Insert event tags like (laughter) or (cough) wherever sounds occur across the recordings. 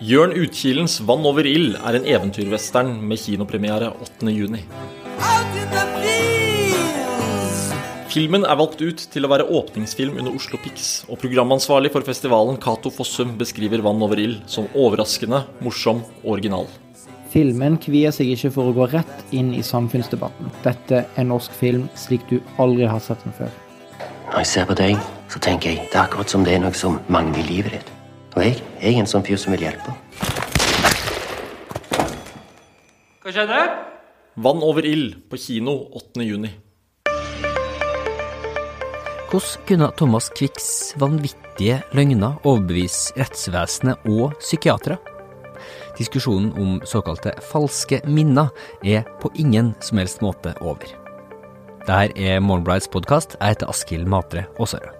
Jørn Utkilens 'Vann over ild' er en eventyrwestern med kinopremiere 8.6. Filmen er valgt ut til å være åpningsfilm under Oslo Pix, og programansvarlig for festivalen, Cato Fossum, beskriver 'Vann over ild' som overraskende, morsom og original. Filmen kvier seg ikke for å gå rett inn i samfunnsdebatten. Dette er norsk film slik du aldri har sett den før. Når jeg ser på deg, så tenker jeg det er akkurat som det er noe som mangler i livet ditt. Og jeg, jeg er en sånn fyr som vil hjelpe. Hva skjedde? 'Vann over ild' på kino 8. juni. Hvordan kunne Thomas Quicks vanvittige løgner overbevise rettsvesenet og psykiatere? Diskusjonen om såkalte falske minner er på ingen som helst måte over. Dette er Morgenblads podkast. Jeg heter Askild Matre Aasarød.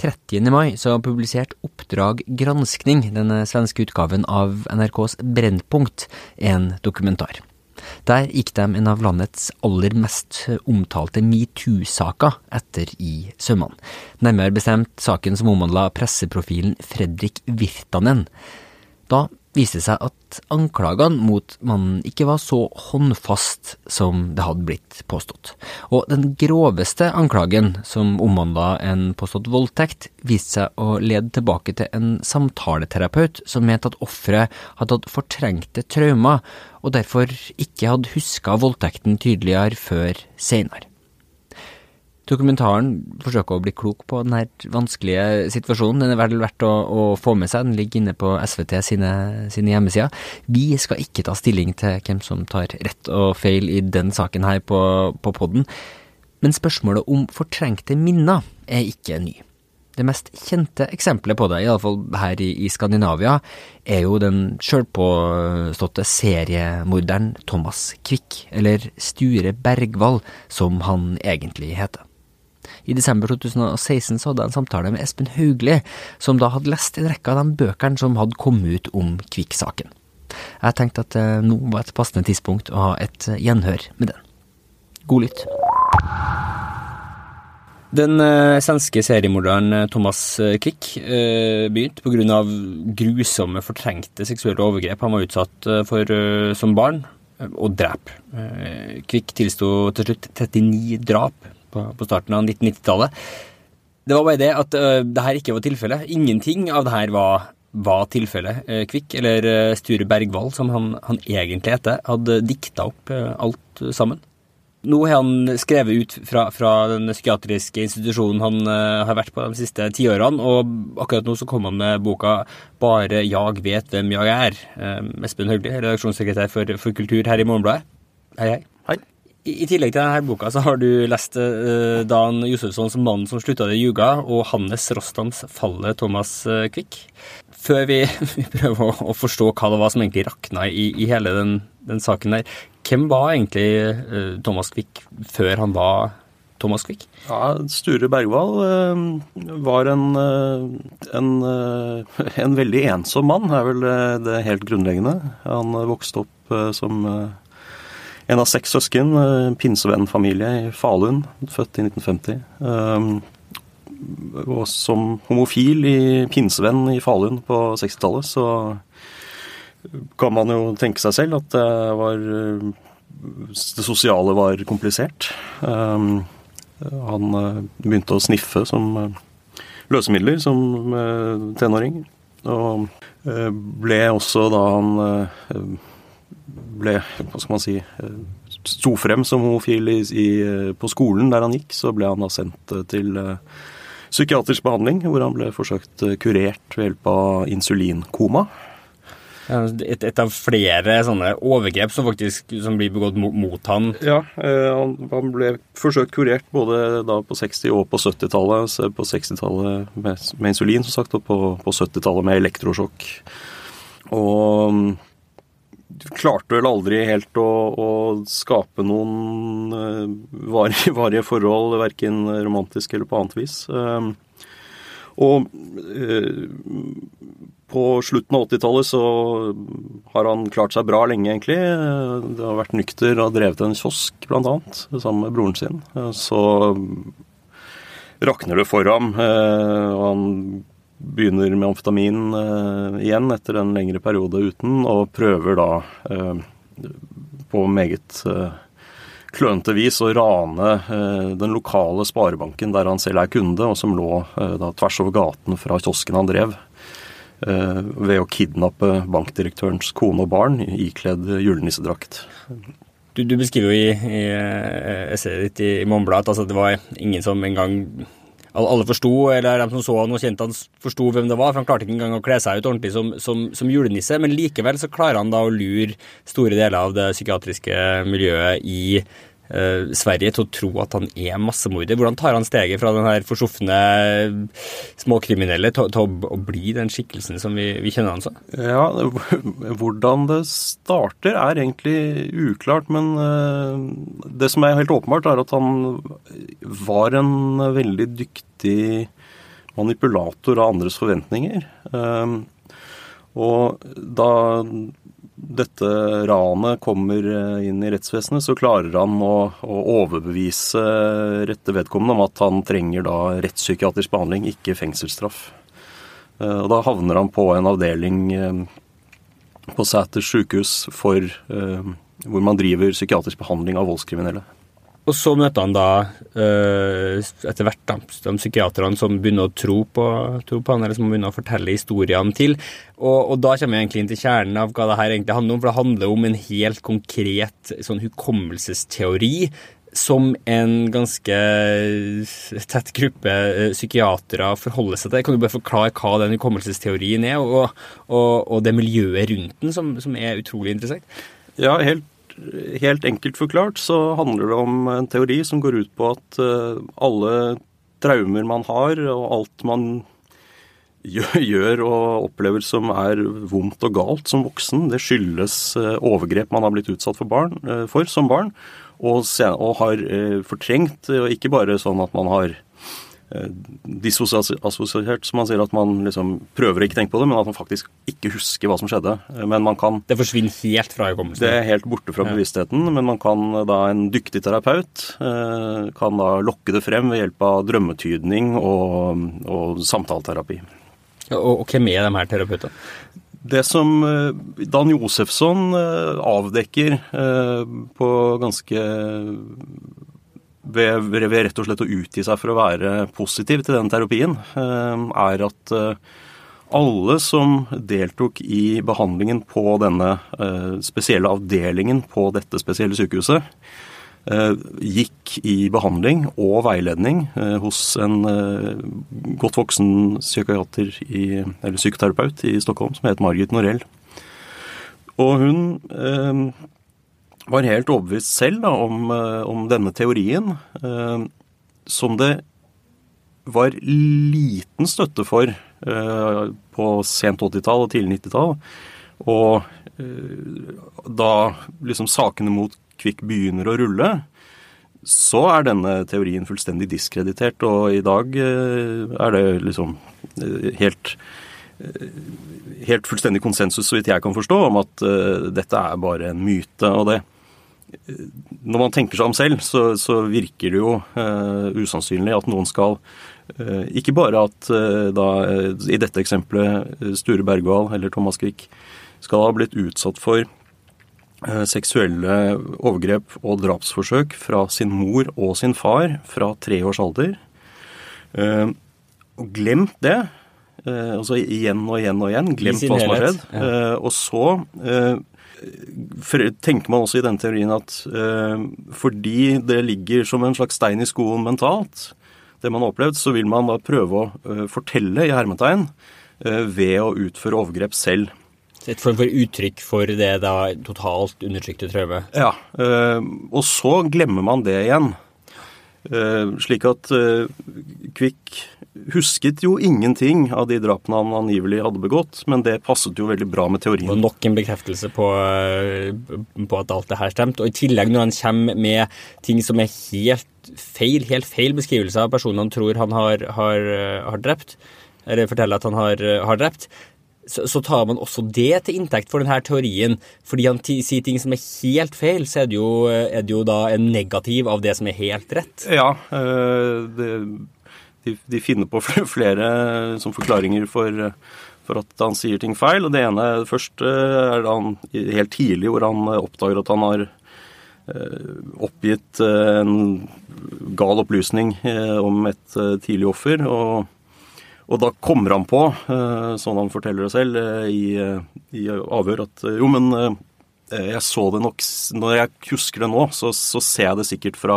30. mai så publisert Oppdrag granskning, den svenske utgaven av NRKs Brennpunkt, en dokumentar. Der gikk de en av landets aller mest omtalte metoo-saker etter i sømmene. Nærmere bestemt saken som omhandla presseprofilen Fredrik Virtanen. Da viste seg at anklagene mot mannen ikke var så håndfast som det hadde blitt påstått. Og den groveste anklagen, som omhandla en påstått voldtekt, viste seg å lede tilbake til en samtaleterapeut som mente at offeret hadde hatt fortrengte traumer, og derfor ikke hadde huska voldtekten tydeligere før seinere. Dokumentaren forsøker å bli klok på denne vanskelige situasjonen. Den er vel verdt å, å, få med seg. Den ligger inne på SVT sine, sine hjemmesider. Vi skal ikke ta stilling til hvem som tar rett og feil i den saken her på, på podden. Men spørsmålet om fortrengte minner er ikke ny. Det mest kjente eksempelet på det, iallfall her i, i Skandinavia, er jo den sjølpåståtte seriemorderen Thomas Quick, eller Sture Bergwall, som han egentlig heter. I desember 2016 så hadde jeg en samtale med Espen Haugli, som da hadde lest en rekke av de bøkene som hadde kommet ut om Kvikk-saken. Jeg tenkte at eh, nå var et passende tidspunkt å ha et eh, gjenhør med den. God lytt. Den uh, svenske seriemorderen Thomas Quick begynte pga. grusomme, fortrengte seksuelle overgrep han var utsatt for som barn, og drep. Quick tilsto til slutt 39 drap på, på starten av 1990-tallet. Det var bare det at uh, det her ikke var tilfellet. Ingenting av det her var, var tilfellet. Uh, Kvikk, eller uh, Sture Bergwall, som han, han, egentlig heter, hadde dikta opp uh, alt sammen. Nå har han skrevet ut fra, fra den psykiatriske institusjonen han har vært på de siste tiårene, og akkurat nå så kom han med boka 'Bare jag vet hvem jeg er'. Espen Høgli, redaksjonssekretær for, for kultur her i Morgenbladet. Hei, hei. I, tillegg til denne boka så har du lest uh, Dan Josefssons 'Mannen som slutta å ljuge' og Hannes Rostams 'Fallet Thomas uh, Quick'. Før vi, (laughs) vi prøver å, å, forstå hva det var som egentlig rakna i, i hele den, den, saken der, hvem var egentlig uh, Thomas Quick før han var Thomas Quick? Ja, Sture Bergwall var en, en, (laughs) en, veldig ensom mann, er vel det helt grunnleggende. Han vokste opp som en av seks søsken. Eh, Pinsevennfamilie i Falun, født i 1950. Um, og som homofil i pinsevenn i Falun på 60-tallet, så kan man jo tenke seg selv at det var Det sosiale var komplisert. Um, han eh, begynte å sniffe som eh, løsemidler som tenåring. Og ble også da han ble hva skal man si, eh, sto frem som homofil i, i, på skolen der han gikk, så ble han da sendt eh, til psykiatrisk behandling, hvor han ble forsøkt kurert ved hjelp av insulinkoma. Et, et, av flere sånne overgrep som faktisk som blir begått mot, mot han. Ja, han, han, ble forsøkt kurert både da på 60- og på 70-tallet. På 60-tallet med, med, insulin, som sagt, og på, på 70-tallet med elektrosjokk. Og klarte vel aldri helt å, å skape noen uh, varige, (laughs) varige, forhold, verken romantisk eller på annet vis. Uh, og uh, på slutten av 80-tallet så har han klart seg bra lenge, egentlig. Det har vært nykter og drevet en kiosk, annet, sammen med broren sin. Så rakner det for ham, og han begynner med amfetamin eh, igjen etter en lengre periode uten, og prøver da eh, på meget eh, klønete vis å rane eh, den lokale sparebanken der han selv er kunde, og som lå eh, da tvers over gaten fra kiosken han drev, eh, ved å kidnappe bankdirektørens kone og barn ikledd julenissedrakt. Du, du beskriver jo i, i essayet ditt i, i at altså, det var ingen som engang alle, forsto, eller de som så han og kjente han forsto hvem det var, for han klarte ikke engang å kle seg ut ordentlig som, som, som julenisse. Men likevel så klarer han da å lure store deler av det psykiatriske miljøet i eh, Sverige til å tro at han er massemorder. Hvordan tar han steget fra den her forsufne småkriminelle til, til å, bli den skikkelsen som vi, vi kjenner han som? Ja, (laughs) hvordan det starter er egentlig uklart, men eh, det som er helt åpenbart, er at han var en veldig dyktig manipulator av andres forventninger. Eh, Og da dette ranet kommer eh, inn i rettsvesenet, så klarer han å, å overbevise rette vedkommende om at han trenger da rettspsykiatrisk behandling, ikke fengselsstraff. Eh, Og da havner han på en avdeling eh, på Sæters sykehus for eh, hvor man driver psykiatrisk behandling av voldskriminelle. Og så møter han da eh, etter hvert da, de psykiaterne som begynner å tro på, tro på han, eller som begynner å fortelle historiene til. Og, og da kommer vi egentlig inn til kjernen av hva det her egentlig handler om. For det handler om en helt konkret sånn hukommelsesteori som en ganske tett gruppe eh, psykiatere forholder seg til. Kan du bare forklare hva den hukommelsesteorien er, og, og, og det miljøet rundt den, som, som er utrolig interessant? Ja, helt, helt enkelt forklart så handler det om en teori som går ut på at eh, alle traumer man har, og alt man gjør, og opplever som er vondt og galt som voksen, det skyldes eh, overgrep man har blitt utsatt for, barn, eh, for som barn, og, har fortrengt, og ikke bare sånn at man har disassosiert, som man sier, at man liksom prøver å ikke tenke på det, men at man faktisk ikke husker hva som skjedde. Eh, Men man kan Det forsvinner helt fra hukommelsen. det er helt borte fra bevisstheten, men man kan eh, da en dyktig terapeut eh, kan da lokke det frem ved hjelp av drømmetydning og, og samtaleterapi. Og, og hvem er de her terapeutene? Det som eh, Dan Josefsson eh, avdekker eh, på ganske ved, ved rett og slett å utgi seg for å være positiv til den terapien, eh, er at eh, alle som deltok i behandlingen på denne eh, spesielle avdelingen på dette spesielle sykehuset, eh, gikk i behandling og veiledning hos en godt voksen psykiater i, eller psykoterapeut i Stockholm som het Margit Norell. Og hun var helt overbevist selv da, om, eh, om denne teorien, eh, som det var liten støtte for eh, på sent 80-tall og tidlig 90-tall. Og da liksom sakene mot Kvikk begynner å rulle, så er denne teorien fullstendig diskreditert, og i dag er det liksom helt helt fullstendig konsensus, så vidt jeg kan forstå, om at dette er bare en myte. og det Når man tenker seg om selv, så, så virker det jo uh, usannsynlig at noen skal uh, Ikke bare at uh, da, i dette eksempelet Sture Bergwall eller Thomas Quick skal ha blitt utsatt for seksuelle overgrep og drapsforsøk fra sin mor og sin far fra tre års alder. Og glemt det. Altså igjen og igjen og igjen. Glemt hva som har skjedd. Eh, og så tenker man også i den teorien at eh, fordi det ligger som en slags stein i skoen mentalt, det man har opplevd, så vil man da prøve å eh, fortelle i hermetegn eh, ved å utføre overgrep selv. Et form for uttrykk for det da totalt undertrykte traumet. Ja, og så glemmer man det igjen. Eh, slik at eh, Kvikk husket jo ingenting av de drapene han angivelig hadde begått, men det passet jo veldig bra med teorien. Og nok en bekreftelse på, eh, på at alt det her stemte. Og i tillegg, når han kommer med ting som er helt feil, helt feil beskrivelse av personen han tror han har, har, har drept, eller forteller at han har, har drept, så, så tar man også det til inntekt for denne teorien. Fordi han sier ting som er helt feil, så er det, jo, er det jo da en negativ av det som er helt rett. Ja, eh, det, de, de finner på (laughs) flere som forklaringer for, for at han sier ting feil. og Det ene det første er da han helt tidlig hvor han oppdager at han har oppgitt en gal opplysning om et tidlig offer. og og da kommer han på, sånn han forteller det selv i, i avhør, at jo, men jeg så det nok Når jeg husker det nå, så, så ser jeg det sikkert fra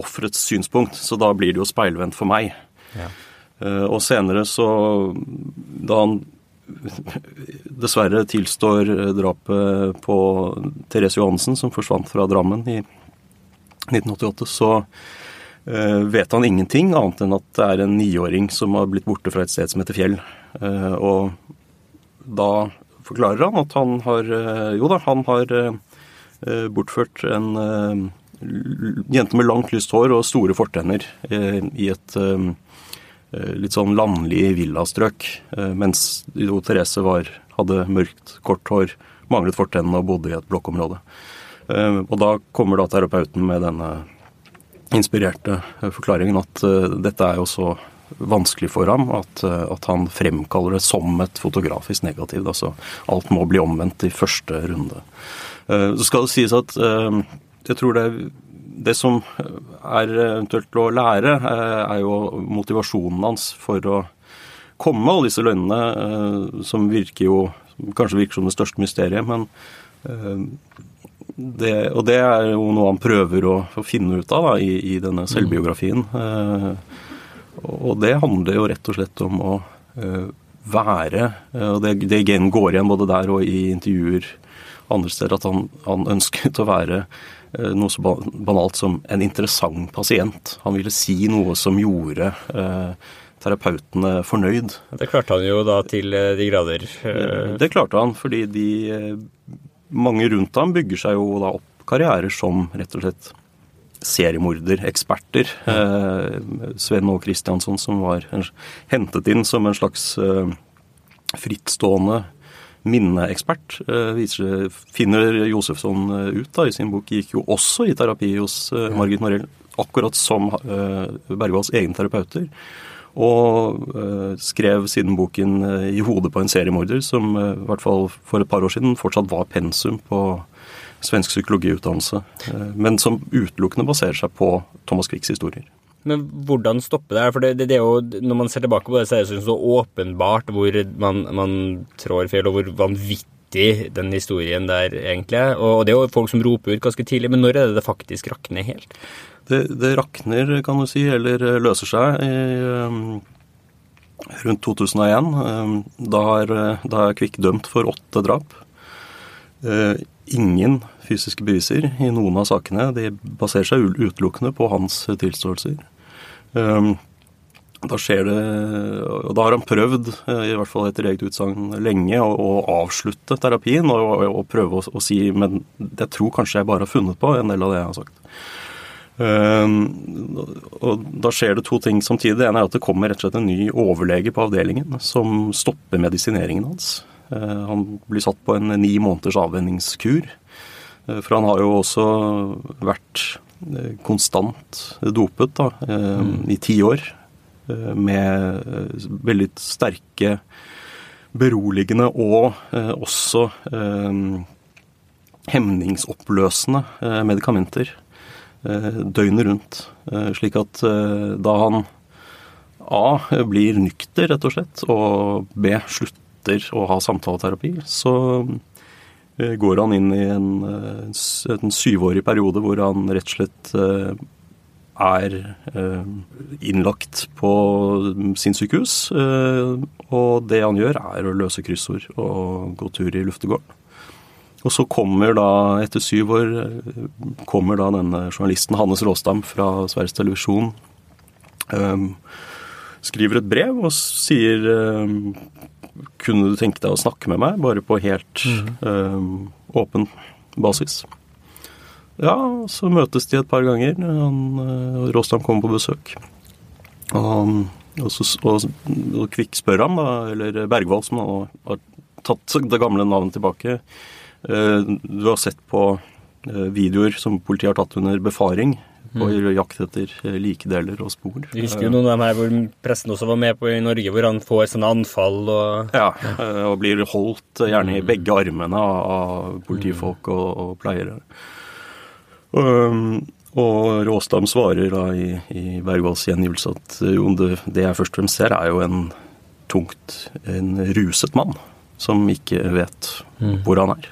offerets synspunkt. Så da blir det jo speilvendt for meg. Ja. Og senere så Da han (laughs) dessverre tilstår drapet på Therese Johansen, som forsvant fra Drammen i 1988, så vet han ingenting annet enn at det er en niåring som har blitt borte fra et sted som heter Fjell. Uh, og da forklarer han at han har Jo da, han har bortført en jente med langt, lyst hår og store fortenner i et litt sånn landlig villastrøk. Mens jo Therese var, hadde mørkt, kort hår, manglet fortennene og bodde i et blokkområde. Og da kommer da terapeuten med denne inspirerte forklaringen at dette er jo så vanskelig for ham at, at, han fremkaller det som et fotografisk negativ. Altså alt må bli omvendt i første runde. Så skal det sies at jeg tror det, det som er eventuelt å lære, er jo motivasjonen hans for å komme alle disse løgnene, eh, som virker jo kanskje virker som det største mysteriet, men eh, det, og det er jo noe han prøver å, å finne ut av da, i, i, denne selvbiografien. Eh, og det handler jo rett og slett om å være Og det, det går igjen både der og i intervjuer andre steder, at han, han ønsket å være Eh, noe så banalt som en interessant pasient. Han ville si noe som gjorde eh, terapeutene fornøyd. Det klarte han jo da til eh, de grader. Det klarte han, fordi de mange rundt ham bygger seg jo da opp karrierer som rett og slett seriemorder, eksperter. Eh, Sven Aage Kristiansson, som var hentet inn som en slags eh, frittstående minneekspert, eh, viser, finner Josefsson eh, ut da, i sin bok, gikk jo også i terapi hos eh, Margit Morell, akkurat som Bergvalls egne terapeuter. Og skrev siden boken 'I hodet på en seriemorder', som i hvert fall for et par år siden fortsatt var pensum på svensk psykologiutdannelse, men som utelukkende baserer seg på Thomas Quicks historier. Men hvordan stoppe det her? For det, det, det, er jo, når man ser tilbake på det, så er det så åpenbart hvor man, man trår feil, og hvor vanvittig den historien der egentlig er. Og det er jo folk som roper ut ganske tidlig, men når er det det faktisk rakner helt? Det, det rakner, kan du si, eller løser seg i, um, rundt 2001. Um, da er, da er Kvikk dømt for åtte drap. Uh, ingen fysiske beviser i noen av sakene. De baserer seg utelukkende på hans tilståelser. Ehm, da skjer det Og da har han prøvd, eh, i hvert fall etter eget utsagn, lenge å, å, avslutte terapien og, og prøve å, å, si Men jeg tror kanskje jeg bare har funnet på en del av det jeg har sagt. Um, og Da skjer det to ting samtidig. Det ene er at det kommer rett og slett en ny overlege på avdelingen som stopper medisineringen hans. Uh, han blir satt på en ni måneders avvenningskur. Uh, for han har jo også vært Eh, konstant dopet da, eh, mm. i ti år. Eh, med veldig sterke beroligende og også hemningsoppløsende medikamenter døgnet rundt. Slik at da han A blir nykter, rett og slett, og B slutter å ha samtaleterapi, så Eh, går han inn i en, eh, en syvårig periode hvor han rett og slett eh, er innlagt på sin sykehus. Og det han gjør, er å løse kryssord og gå tur i luftegården. Og så kommer da, etter syv år, kommer da denne journalisten Hannes Råstam fra Sveriges Televisjon. Skriver et brev og sier kunne du tenke deg å snakke med meg, bare på helt mm. åpen basis? Ja, så møtes de et par ganger. Han, uh, Råstam kommer på besøk. Og, og, så, og, og Kvikk spør ham, da, eller Bergvold, som har tatt det gamle navnet tilbake. Uh, du har sett på videoer som politiet har tatt under befaring på jakt etter eh, likedeler og spor. Du husker jo noen av dem her hvor pressen også var med på i Norge, hvor han får sånne anfall og Ja, eh, og blir holdt eh, gjerne i begge armene av, politifolk og, og pleiere. Og, og Råstam svarer da i, i Bergvalls gjengivelse at eh, jo, det, det jeg først og fremst ser, er jo en tungt en ruset mann som ikke vet hvor han er.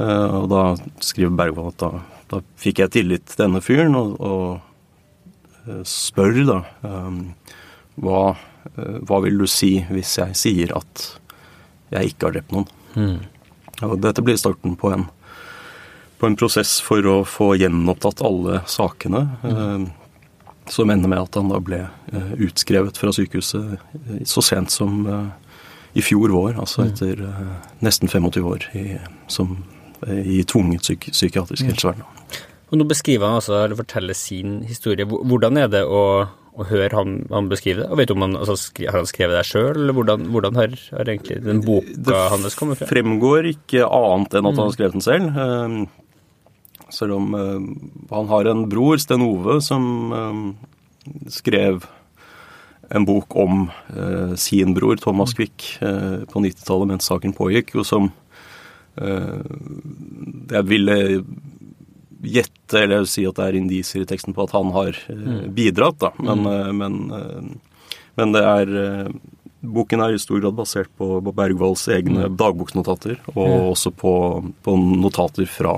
Eh, og da skriver Bergvold at da, da fikk jeg tillit til denne fyren, og, og eh, spør da um, hva, eh, hva vil du si hvis jeg sier at jeg ikke har drept noen? Og dette blir starten på en, på en prosess for å få gjenopptatt alle sakene. eh, som ender med at han da ble eh, utskrevet fra sykehuset eh, så sent som eh, i fjor vår, altså etter eh, nesten 25 år i, som, eh, i tvunget psyk psykiatrisk helsevern. Og nå beskriver han altså, eller forteller sin historie. Hvordan er det å, å høre han, han beskrive det? Og vet du om han, altså, Har han skrevet det sjøl, eller hvordan, hvordan har, har egentlig den boka hans kommet fra? fremgår ikke annet enn at han har skrevet den selv. eh, Selv om eh, han har en bror, Sten Ove, som eh, skrev en bok om eh, sin bror Thomas Quick eh, på 90-tallet mens saken pågikk, og som eh, jeg ville gjette, eller jeg vil si at det er indisier i teksten på at han har eh, bidratt, da. Men, eh, men, eh, men det er Boken er i stor grad basert på, på Bergvalls egne dagboksnotater, og også på, på notater fra,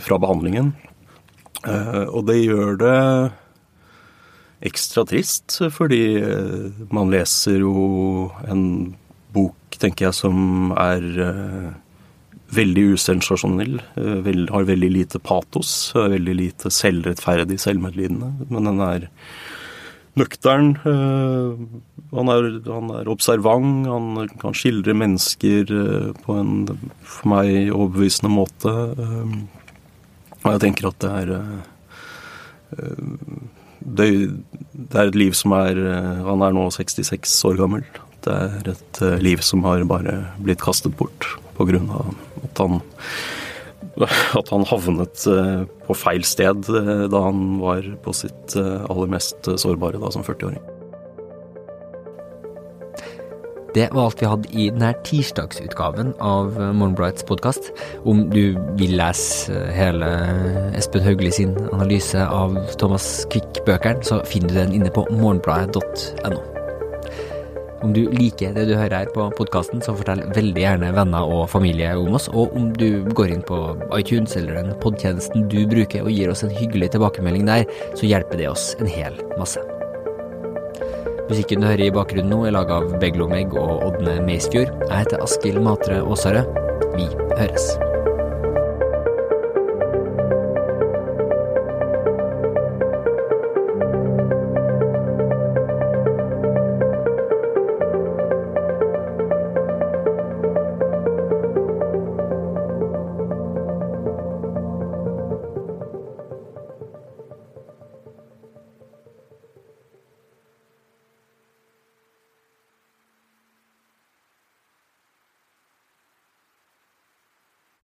fra behandlingen. Eh, og det gjør det ekstra trist, fordi eh, man leser jo en bok, tenker jeg, som er eh, veldig usensasjonell, eh, har veldig lite patos, er veldig lite selvrettferdig, selvmedlidende, men den er nøktern. Han er, han er observant, han kan skildre mennesker på en for meg overbevisende måte. Og jeg tenker at det er det, det er et liv som er eh, Han er nå 66 år gammel. Det er et eh, liv som har bare blitt kastet bort av at han (laughs) at han havnet eh, på feil sted da han var på sitt aller mest sårbare da som 40-åring. Det var alt vi hadde i denne tirsdagsutgaven av Morgenbladets podkast. Om du vil lese hele Espen Haugli sin analyse av Thomas Quick-bøkene, så finner du den inne på morgenbladet.no. Om du liker det du hører her på podkasten, så fortell veldig gjerne venner og familie om oss. Og om du går inn på iTunes eller den podtjenesten du bruker og gir oss en hyggelig tilbakemelding der, så hjelper det oss en hel masse. Musikken du hører i bakgrunnen nå, er laga av Beglomegg og Ådne Meisfjord. Jeg heter Askild Matre Aasarød. Vi høres.